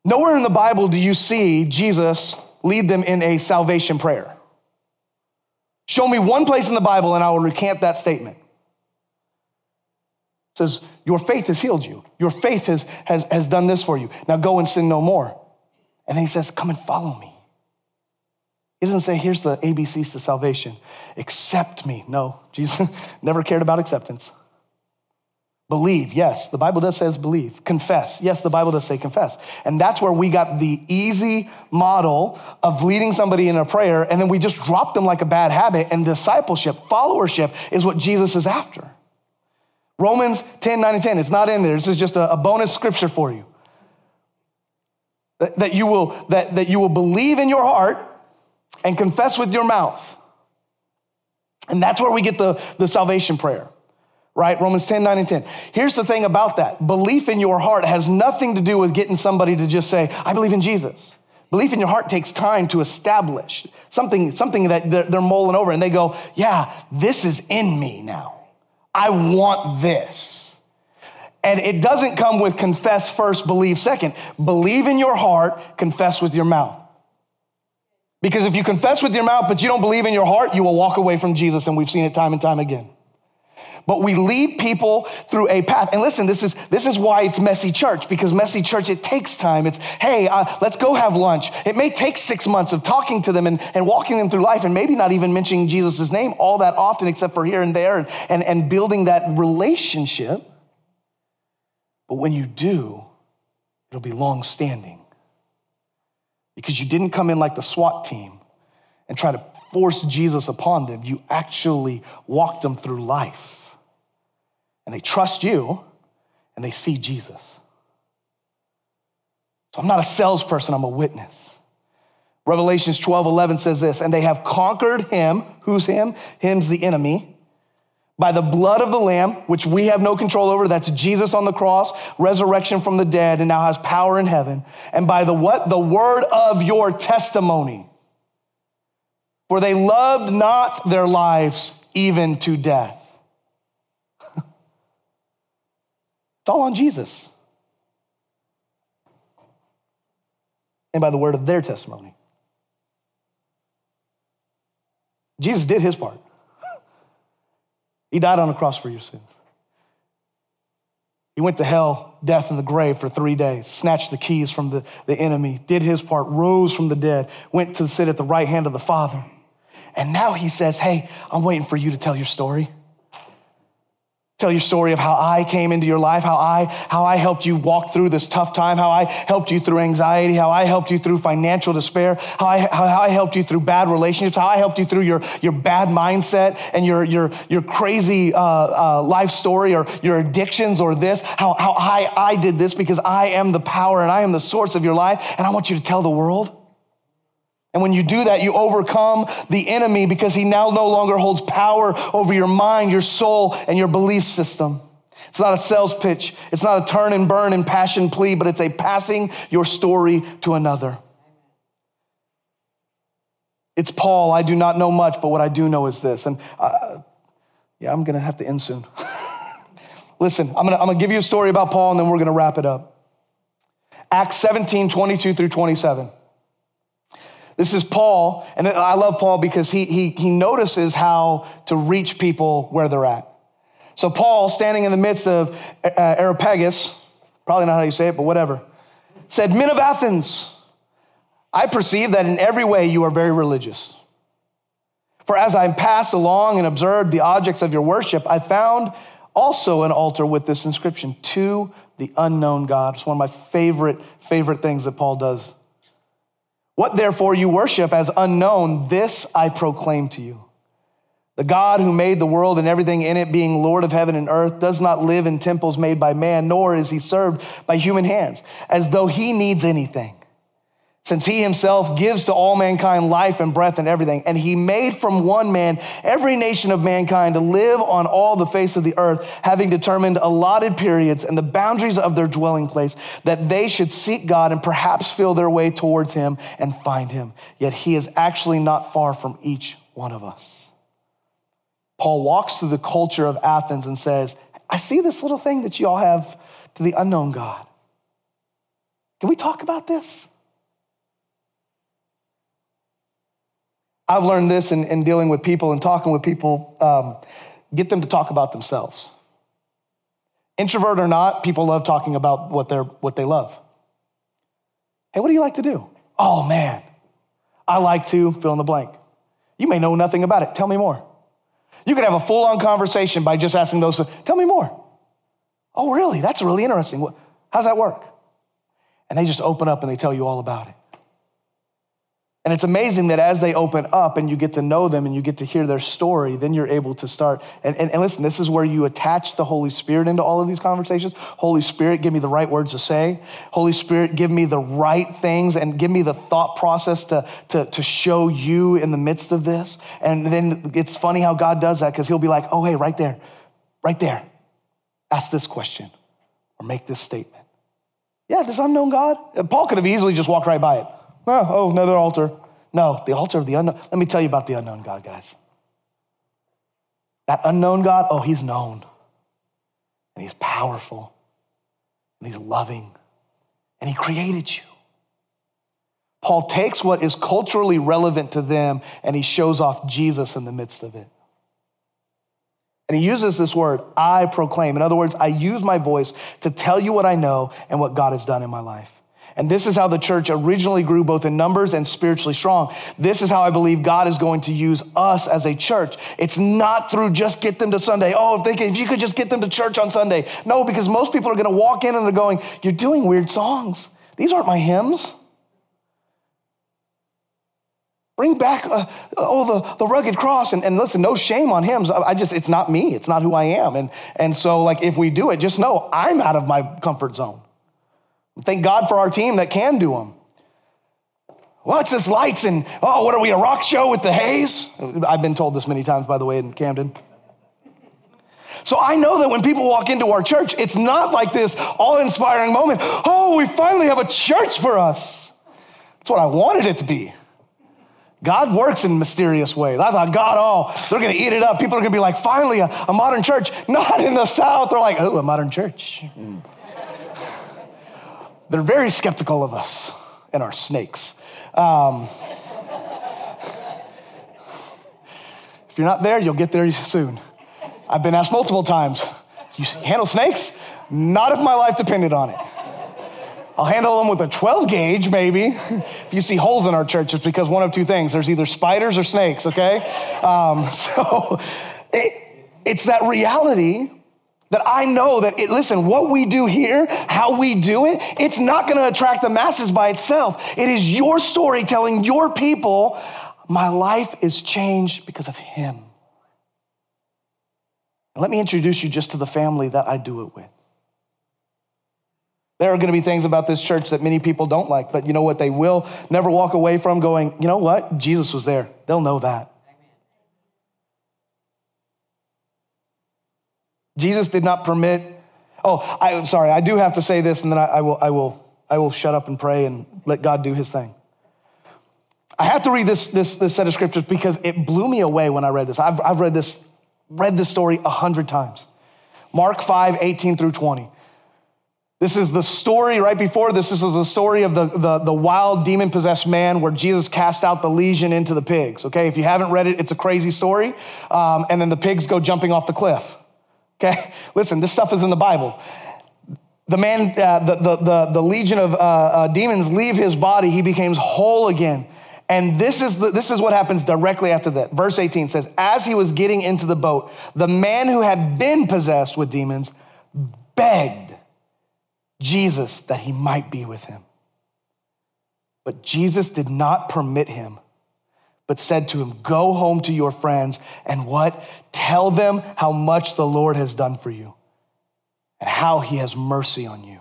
Nowhere in the Bible do you see Jesus lead them in a salvation prayer. Show me one place in the Bible and I will recant that statement. It says, Your faith has healed you. Your faith has, has, has done this for you. Now go and sin no more. And then he says, Come and follow me. He doesn't say, here's the ABCs to salvation. Accept me. No, Jesus never cared about acceptance. Believe, yes, the Bible does says believe. Confess, yes, the Bible does say confess. And that's where we got the easy model of leading somebody in a prayer, and then we just drop them like a bad habit. And discipleship, followership is what Jesus is after. Romans 10, 9, and 10, it's not in there. This is just a, a bonus scripture for you. That, that, you will, that, that you will believe in your heart and confess with your mouth. And that's where we get the, the salvation prayer, right? Romans 10, 9, and 10. Here's the thing about that belief in your heart has nothing to do with getting somebody to just say, I believe in Jesus. Belief in your heart takes time to establish something, something that they're, they're mulling over and they go, Yeah, this is in me now. I want this. And it doesn't come with confess first, believe second. Believe in your heart, confess with your mouth. Because if you confess with your mouth, but you don't believe in your heart, you will walk away from Jesus. And we've seen it time and time again. But we lead people through a path. And listen, this is, this is why it's messy church, because messy church, it takes time. It's, hey, uh, let's go have lunch. It may take six months of talking to them and, and walking them through life and maybe not even mentioning Jesus' name all that often, except for here and there, and, and, and building that relationship. But when you do, it'll be long standing because you didn't come in like the SWAT team and try to force Jesus upon them. You actually walked them through life. And they trust you and they see Jesus. So I'm not a salesperson, I'm a witness. Revelations 12 11 says this, and they have conquered him. Who's him? Him's the enemy by the blood of the Lamb, which we have no control over. That's Jesus on the cross, resurrection from the dead, and now has power in heaven. And by the what? The word of your testimony. For they loved not their lives even to death. it's all on Jesus. And by the word of their testimony. Jesus did his part. He died on the cross for your sins. He went to hell, death, and the grave for three days, snatched the keys from the, the enemy, did his part, rose from the dead, went to sit at the right hand of the Father. And now he says, Hey, I'm waiting for you to tell your story. Tell your story of how I came into your life, how I, how I helped you walk through this tough time, how I helped you through anxiety, how I helped you through financial despair, how I, how, I helped you through bad relationships, how I helped you through your, your bad mindset and your, your, your crazy uh, uh, life story or your addictions or this, how, how I, I did this because I am the power and I am the source of your life. And I want you to tell the world. And when you do that, you overcome the enemy because he now no longer holds power over your mind, your soul, and your belief system. It's not a sales pitch. It's not a turn and burn and passion plea, but it's a passing your story to another. It's Paul. I do not know much, but what I do know is this. And uh, yeah, I'm going to have to end soon. Listen, I'm going to give you a story about Paul and then we're going to wrap it up. Acts 17, 22 through 27. This is Paul, and I love Paul because he, he, he notices how to reach people where they're at. So, Paul, standing in the midst of uh, Areopagus, probably not how you say it, but whatever, said, Men of Athens, I perceive that in every way you are very religious. For as I passed along and observed the objects of your worship, I found also an altar with this inscription to the unknown God. It's one of my favorite, favorite things that Paul does what therefore you worship as unknown, this I proclaim to you. The God who made the world and everything in it, being Lord of heaven and earth, does not live in temples made by man, nor is he served by human hands, as though he needs anything since he himself gives to all mankind life and breath and everything. And he made from one man every nation of mankind to live on all the face of the earth, having determined allotted periods and the boundaries of their dwelling place, that they should seek God and perhaps feel their way towards him and find him. Yet he is actually not far from each one of us. Paul walks through the culture of Athens and says, I see this little thing that you all have to the unknown God. Can we talk about this? I've learned this in, in dealing with people and talking with people, um, get them to talk about themselves. Introvert or not, people love talking about what, they're, what they love. Hey, what do you like to do? Oh, man, I like to fill in the blank. You may know nothing about it. Tell me more. You could have a full on conversation by just asking those, tell me more. Oh, really? That's really interesting. How's that work? And they just open up and they tell you all about it. And it's amazing that as they open up and you get to know them and you get to hear their story, then you're able to start. And, and, and, listen, this is where you attach the Holy Spirit into all of these conversations. Holy Spirit, give me the right words to say. Holy Spirit, give me the right things and give me the thought process to, to, to show you in the midst of this. And then it's funny how God does that because He'll be like, oh, hey, right there, right there, ask this question or make this statement. Yeah, this unknown God. Paul could have easily just walked right by it. Oh, oh, another altar. No, the altar of the unknown. Let me tell you about the unknown God, guys. That unknown God, oh, he's known. And he's powerful. And he's loving. And he created you. Paul takes what is culturally relevant to them and he shows off Jesus in the midst of it. And he uses this word, I proclaim. In other words, I use my voice to tell you what I know and what God has done in my life. And this is how the church originally grew, both in numbers and spiritually strong. This is how I believe God is going to use us as a church. It's not through just get them to Sunday. Oh, if, they if you could just get them to church on Sunday. No, because most people are going to walk in and they're going, You're doing weird songs. These aren't my hymns. Bring back, uh, oh, the, the rugged cross. And, and listen, no shame on hymns. I just, it's not me. It's not who I am. And, and so, like, if we do it, just know I'm out of my comfort zone. Thank God for our team that can do them. What's this lights and, oh, what are we, a rock show with the haze? I've been told this many times, by the way, in Camden. So I know that when people walk into our church, it's not like this all inspiring moment. Oh, we finally have a church for us. That's what I wanted it to be. God works in mysterious ways. I thought, God, oh, they're going to eat it up. People are going to be like, finally, a, a, modern church. Not in the South. They're like, oh, a modern church. Mm. They're very skeptical of us and our snakes. Um, if you're not there, you'll get there soon. I've been asked multiple times, you handle snakes? Not if my life depended on it. I'll handle them with a 12 gauge, maybe. if you see holes in our church, it's because one of two things there's either spiders or snakes, okay? Um, so it, it's that reality that I know that, it, listen, what we do here, how we do it, it's not gonna attract the masses by itself. It is your story telling your people, my life is changed because of Him. Let me introduce you just to the family that I do it with. There are going to be things about this church that many people don't like, but you know what? They will never walk away from going, you know what? Jesus was there. They'll know that. Jesus did not permit. Oh, I'm sorry. I do have to say this, and then I, I, will, I, will, I will shut up and pray and let God do his thing. I have to read this, this, this set of scriptures because it blew me away when I read this. I've, I've read this, read this story a hundred times. Mark 5, 18 through 20. This is the story right before this. This is the story of the, the, the wild demon possessed man where Jesus cast out the legion into the pigs. Okay, if you haven't read it, it's a crazy story. Um, and then the pigs go jumping off the cliff. Okay? Listen, this stuff is in the Bible. The man, uh, the, the, the, the, legion of uh, uh, demons leave his body, he becomes whole again. And this is, the, this is what happens directly after that. Verse 18 says, As he was getting into the boat, the man who had been possessed with demons begged Jesus that he might be with him. But Jesus did not permit him, but said to him, Go home to your friends and what? Tell them how much the Lord has done for you and how he has mercy on you.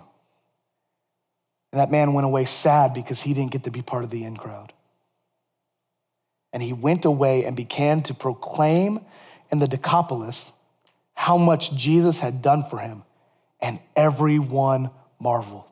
And that man went away sad because he didn't get to be part of the in crowd. And he went away and began to proclaim in the Decapolis how much Jesus had done for him, and everyone marveled.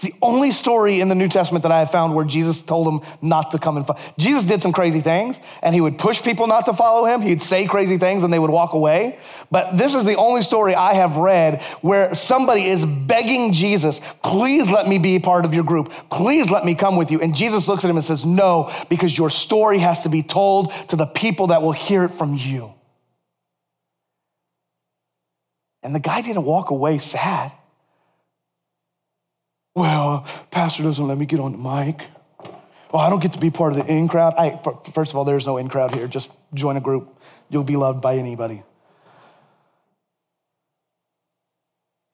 It's the only story in the New Testament that I have found where Jesus told him not to come and follow. Jesus did some crazy things, and he would push people not to follow him. He'd say crazy things, and they would walk away. But this is the only story I have read where somebody is begging Jesus, please let me be part of your group. Please let me come with you. And Jesus looks at him and says, no, because your story has to be told to the people that will hear it from you. And the guy didn't walk away sad. Well, pastor doesn't let me get on the mic. Well, I don't get to be part of the in crowd. I, first of all, there's no in crowd here. Just join a group. You'll be loved by anybody.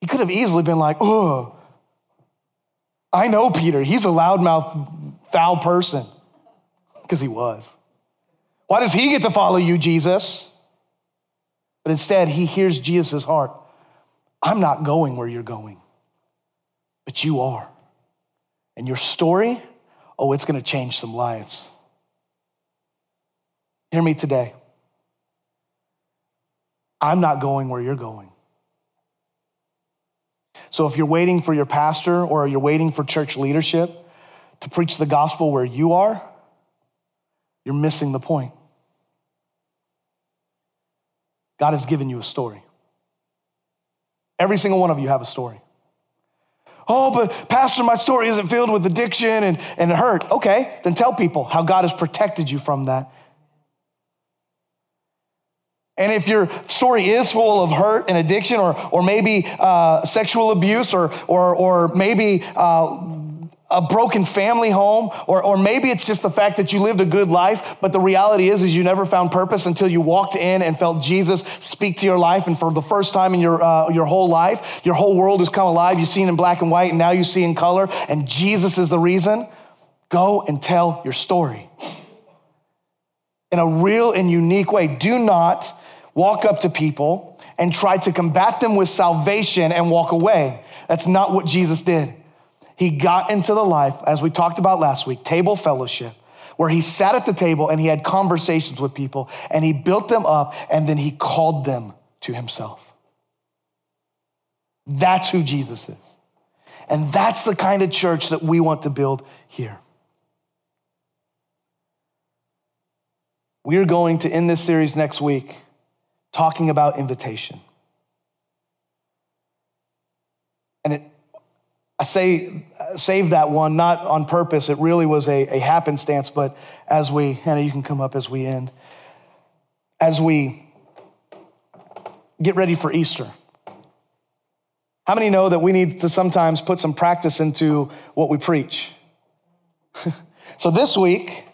He could have easily been like, oh, I know Peter. He's a loudmouth, foul person. Because he was. Why does he get to follow you, Jesus? But instead, he hears Jesus' heart. I'm not going where you're going but you are. And your story, oh, it's going to change some lives. Hear me today. I'm not going where you're going. So if you're waiting for your pastor or you're waiting for church leadership to preach the gospel where you are, you're missing the point. God has given you a story. Every single one of you have a story. Oh, but Pastor, my story isn't filled with addiction and, and hurt. Okay, then tell people how God has protected you from that. And if your story is full of hurt and addiction, or, or maybe uh, sexual abuse, or, or, or maybe uh, a broken family home or, or maybe it's just the fact that you lived a good life but the reality is is you never found purpose until you walked in and felt jesus speak to your life. And for the first time in your, uh, your whole life your whole world has come alive. You've seen in black and white and now you see in color. And jesus is the reason. Go and tell your story. In a real and unique way. Do not walk up to people and try to combat them with salvation and walk away. That's not what jesus did he got into the life, as we talked about last week, table fellowship, where he sat at the table and he had conversations with people and he built them up and then he called them to himself. That's who Jesus is. And that's the kind of church that we want to build here. We are going to end this series next week talking about invitation. And it I say save that one, not on purpose. It really was a, a happenstance, but as we, Hannah, you can come up as we end. As we get ready for Easter. How many know that we need to sometimes put some practice into what we preach? so this week,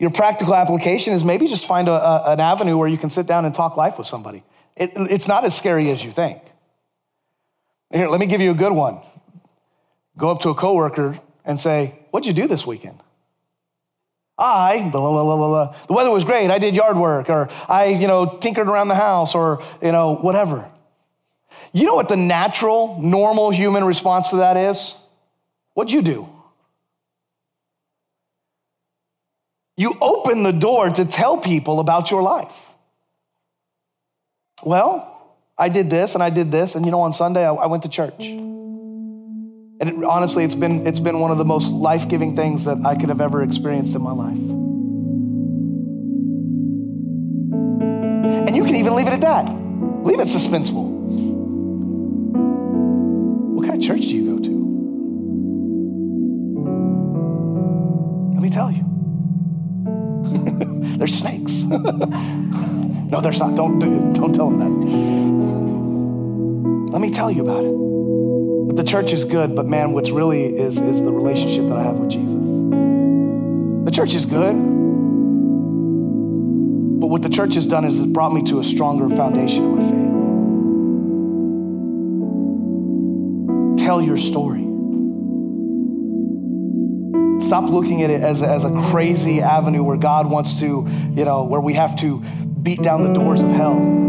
your practical application is maybe just find a, a, an avenue where you can sit down and talk life with somebody. It, it's not as scary as you think. Here, let me give you a good one go up to a coworker and say, What'd you do this weekend? I, blah, blah, blah, blah, the weather was great. I did yard work, or I, you know, tinkered around the house, or, you know, whatever. You know what the natural, normal human response to that is? What'd you do? You open the door to tell people about your life. Well, I did this and I did this, and you know, on Sunday I, I went to church. And it, honestly, it's been, it's been one of the most life giving things that I could have ever experienced in my life. And you can even leave it at that. Leave it suspenseful. What kind of church do you go to? Let me tell you. there's snakes. no, there's not. Don't, don't tell them that. Let me tell you about it. The church is good, but man, what's really is, is the relationship that I have with Jesus. The church is good, but what the church has done is it brought me to a stronger foundation of my faith. Tell your story. Stop looking at it as, as a crazy avenue where God wants to, you know, where we have to beat down the doors of hell.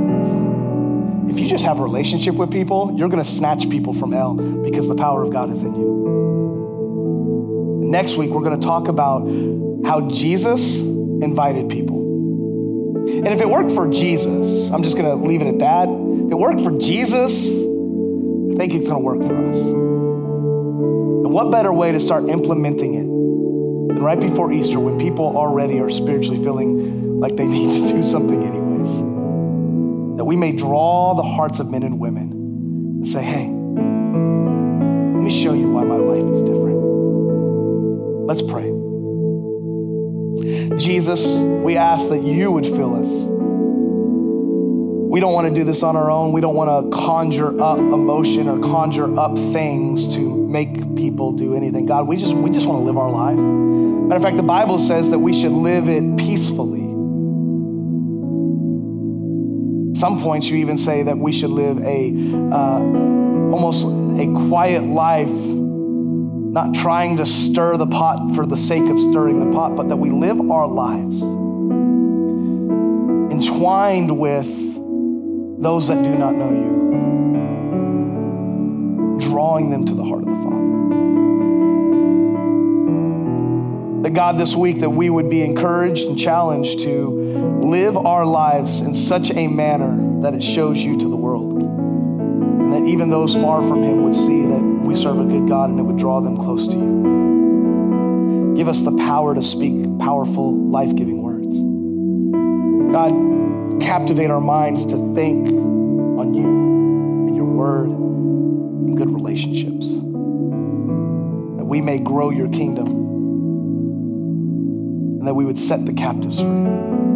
If you just have a relationship with people, you're going to snatch people from hell because the power of God is in you. Next week, we're going to talk about how Jesus invited people. And if it worked for Jesus, I'm just going to leave it at that. If it worked for Jesus, I think it's going to work for us. And what better way to start implementing it than right before Easter when people already are spiritually feeling like they need to do something we may draw the hearts of men and women and say, hey, let me show you why my life is different. Let's pray. Jesus, we ask that you would fill us. We don't want to do this on our own. We don't want to conjure up emotion or conjure up things to make people do anything. God, we just we just want to live our life. Matter of fact, the Bible says that we should live it peacefully some points, you even say that we should live a uh, almost a quiet life, not trying to stir the pot for the sake of stirring the pot, but that we live our lives entwined with those that do not know you, drawing them to the heart of the Father. That God, this week, that we would be encouraged and challenged to live our lives in such a manner that it shows you to the world. And that even those far from Him would see that we serve a good God and it would draw them close to you. Give us the power to speak powerful, life giving words. God, captivate our minds to think on you and your word and good relationships. That we may grow your kingdom and that we would set the captives free.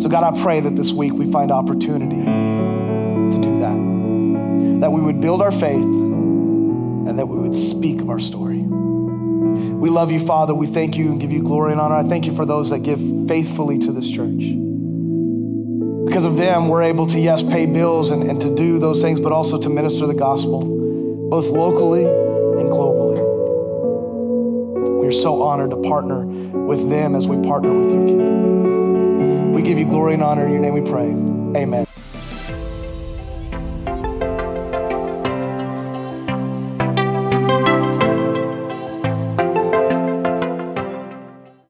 So, God, I pray that this week we find opportunity to do that. That we would build our faith and that we would speak of our story. We love you, Father. We thank you and give you glory and honor. I thank you for those that give faithfully to this church. Because of them, we're able to, yes, pay bills and, and to do those things, but also to minister the gospel, both locally and globally. We are so honored to partner with them as we partner with your kingdom. Give you glory and honor. In your name we pray. Amen.